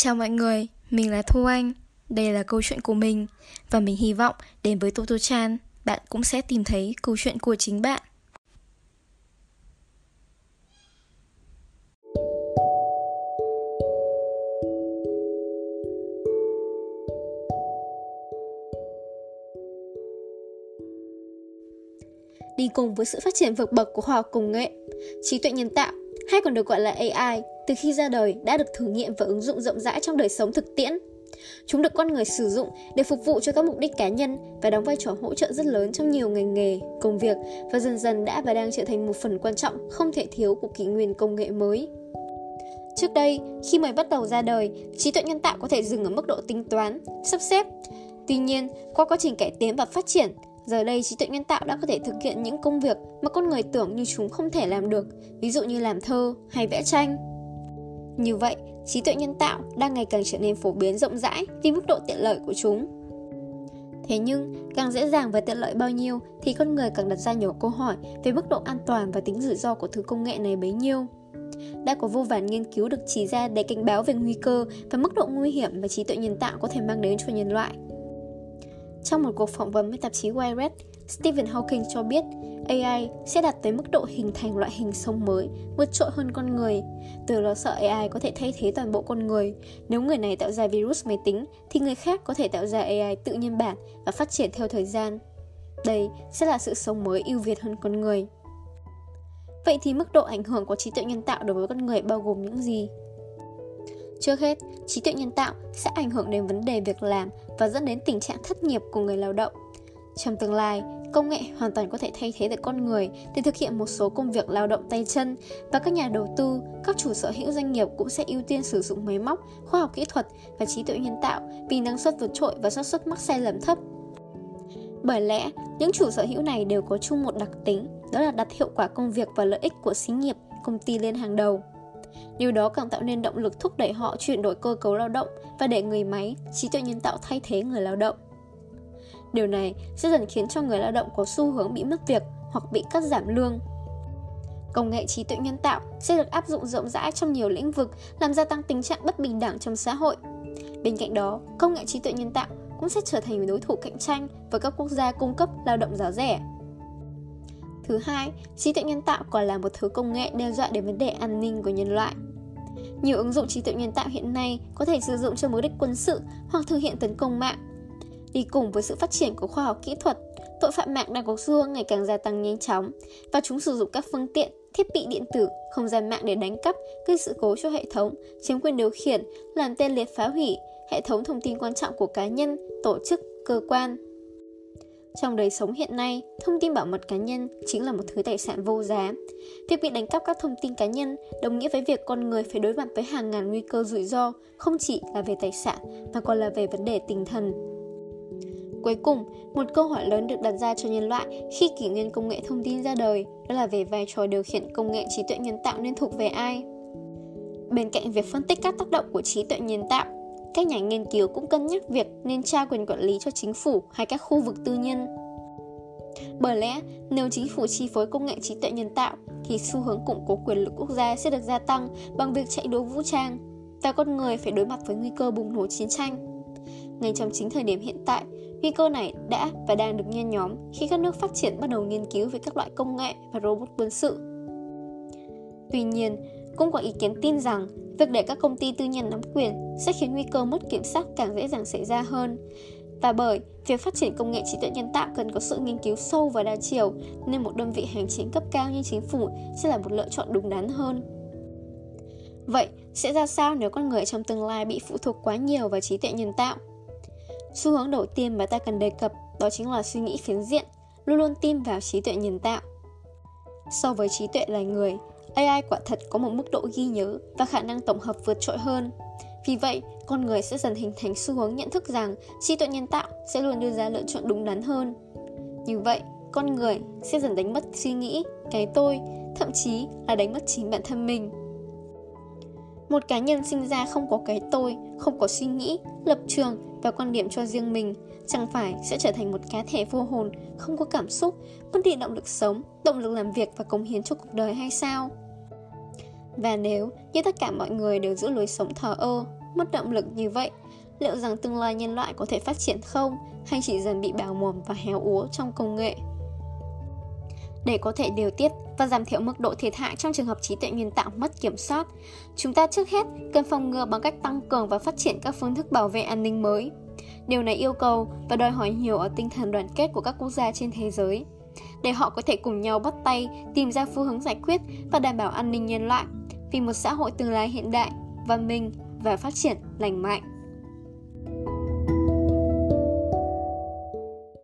Chào mọi người, mình là Thu Anh. Đây là câu chuyện của mình và mình hy vọng đến với Toto Chan, bạn cũng sẽ tìm thấy câu chuyện của chính bạn. Đi cùng với sự phát triển vượt bậc của khoa học công nghệ, trí tuệ nhân tạo hay còn được gọi là AI từ khi ra đời đã được thử nghiệm và ứng dụng rộng rãi trong đời sống thực tiễn. Chúng được con người sử dụng để phục vụ cho các mục đích cá nhân và đóng vai trò hỗ trợ rất lớn trong nhiều ngành nghề, công việc và dần dần đã và đang trở thành một phần quan trọng không thể thiếu của kỷ nguyên công nghệ mới. Trước đây, khi mới bắt đầu ra đời, trí tuệ nhân tạo có thể dừng ở mức độ tính toán, sắp xếp. Tuy nhiên, qua quá trình cải tiến và phát triển, Giờ đây trí tuệ nhân tạo đã có thể thực hiện những công việc mà con người tưởng như chúng không thể làm được, ví dụ như làm thơ hay vẽ tranh. Như vậy, trí tuệ nhân tạo đang ngày càng trở nên phổ biến rộng rãi vì mức độ tiện lợi của chúng. Thế nhưng, càng dễ dàng và tiện lợi bao nhiêu thì con người càng đặt ra nhiều câu hỏi về mức độ an toàn và tính rủi ro của thứ công nghệ này bấy nhiêu. Đã có vô vàn nghiên cứu được chỉ ra để cảnh báo về nguy cơ và mức độ nguy hiểm mà trí tuệ nhân tạo có thể mang đến cho nhân loại. Trong một cuộc phỏng vấn với tạp chí Wired, Stephen Hawking cho biết AI sẽ đạt tới mức độ hình thành loại hình sống mới, vượt trội hơn con người. Từ lo sợ AI có thể thay thế toàn bộ con người. Nếu người này tạo ra virus máy tính, thì người khác có thể tạo ra AI tự nhân bản và phát triển theo thời gian. Đây sẽ là sự sống mới ưu việt hơn con người. Vậy thì mức độ ảnh hưởng của trí tuệ nhân tạo đối với con người bao gồm những gì? Trước hết, trí tuệ nhân tạo sẽ ảnh hưởng đến vấn đề việc làm và dẫn đến tình trạng thất nghiệp của người lao động. Trong tương lai, công nghệ hoàn toàn có thể thay thế được con người để thực hiện một số công việc lao động tay chân và các nhà đầu tư, các chủ sở hữu doanh nghiệp cũng sẽ ưu tiên sử dụng máy móc, khoa học kỹ thuật và trí tuệ nhân tạo vì năng suất vượt trội và xác suất mắc sai lầm thấp. Bởi lẽ, những chủ sở hữu này đều có chung một đặc tính, đó là đặt hiệu quả công việc và lợi ích của xí nghiệp, công ty lên hàng đầu. Điều đó càng tạo nên động lực thúc đẩy họ chuyển đổi cơ cấu lao động và để người máy, trí tuệ nhân tạo thay thế người lao động. Điều này sẽ dần khiến cho người lao động có xu hướng bị mất việc hoặc bị cắt giảm lương. Công nghệ trí tuệ nhân tạo sẽ được áp dụng rộng rãi trong nhiều lĩnh vực, làm gia tăng tình trạng bất bình đẳng trong xã hội. Bên cạnh đó, công nghệ trí tuệ nhân tạo cũng sẽ trở thành đối thủ cạnh tranh với các quốc gia cung cấp lao động giá rẻ. Thứ hai, trí tuệ nhân tạo còn là một thứ công nghệ đe dọa đến vấn đề an ninh của nhân loại. Nhiều ứng dụng trí tuệ nhân tạo hiện nay có thể sử dụng cho mục đích quân sự hoặc thực hiện tấn công mạng. Đi cùng với sự phát triển của khoa học kỹ thuật, tội phạm mạng đang có xu hướng ngày càng gia tăng nhanh chóng và chúng sử dụng các phương tiện, thiết bị điện tử, không gian mạng để đánh cắp, gây sự cố cho hệ thống, chiếm quyền điều khiển, làm tên liệt phá hủy hệ thống thông tin quan trọng của cá nhân, tổ chức, cơ quan, trong đời sống hiện nay, thông tin bảo mật cá nhân chính là một thứ tài sản vô giá. Việc bị đánh cắp các thông tin cá nhân đồng nghĩa với việc con người phải đối mặt với hàng ngàn nguy cơ rủi ro, không chỉ là về tài sản mà còn là về vấn đề tinh thần. Cuối cùng, một câu hỏi lớn được đặt ra cho nhân loại khi kỷ nguyên công nghệ thông tin ra đời, đó là về vai trò điều khiển công nghệ trí tuệ nhân tạo nên thuộc về ai. Bên cạnh việc phân tích các tác động của trí tuệ nhân tạo, các nhà nghiên cứu cũng cân nhắc việc nên trao quyền quản lý cho chính phủ hay các khu vực tư nhân. Bởi lẽ, nếu chính phủ chi phối công nghệ trí tuệ nhân tạo, thì xu hướng củng cố quyền lực quốc gia sẽ được gia tăng bằng việc chạy đua vũ trang, và con người phải đối mặt với nguy cơ bùng nổ chiến tranh. Ngay trong chính thời điểm hiện tại, nguy cơ này đã và đang được nhen nhóm khi các nước phát triển bắt đầu nghiên cứu về các loại công nghệ và robot quân sự. Tuy nhiên, cũng có ý kiến tin rằng việc để các công ty tư nhân nắm quyền sẽ khiến nguy cơ mất kiểm soát càng dễ dàng xảy ra hơn. Và bởi việc phát triển công nghệ trí tuệ nhân tạo cần có sự nghiên cứu sâu và đa chiều, nên một đơn vị hành chính cấp cao như chính phủ sẽ là một lựa chọn đúng đắn hơn. Vậy, sẽ ra sao nếu con người trong tương lai bị phụ thuộc quá nhiều vào trí tuệ nhân tạo? Xu hướng đầu tiên mà ta cần đề cập đó chính là suy nghĩ phiến diện, luôn luôn tin vào trí tuệ nhân tạo. So với trí tuệ loài người, AI quả thật có một mức độ ghi nhớ và khả năng tổng hợp vượt trội hơn. Vì vậy, con người sẽ dần hình thành xu hướng nhận thức rằng trí tuệ nhân tạo sẽ luôn đưa ra lựa chọn đúng đắn hơn. Như vậy, con người sẽ dần đánh mất suy nghĩ, cái tôi, thậm chí là đánh mất chính bản thân mình. Một cá nhân sinh ra không có cái tôi, không có suy nghĩ, lập trường và quan điểm cho riêng mình, chẳng phải sẽ trở thành một cá thể vô hồn, không có cảm xúc, mất đi động lực sống, động lực làm việc và cống hiến cho cuộc đời hay sao? Và nếu như tất cả mọi người đều giữ lối sống thờ ơ, mất động lực như vậy, liệu rằng tương lai nhân loại có thể phát triển không hay chỉ dần bị bào mồm và héo úa trong công nghệ? Để có thể điều tiết và giảm thiểu mức độ thiệt hại trong trường hợp trí tuệ nhân tạo mất kiểm soát, chúng ta trước hết cần phòng ngừa bằng cách tăng cường và phát triển các phương thức bảo vệ an ninh mới. Điều này yêu cầu và đòi hỏi nhiều ở tinh thần đoàn kết của các quốc gia trên thế giới, để họ có thể cùng nhau bắt tay tìm ra phương hướng giải quyết và đảm bảo an ninh nhân loại vì một xã hội tương lai hiện đại, văn minh và phát triển lành mạnh.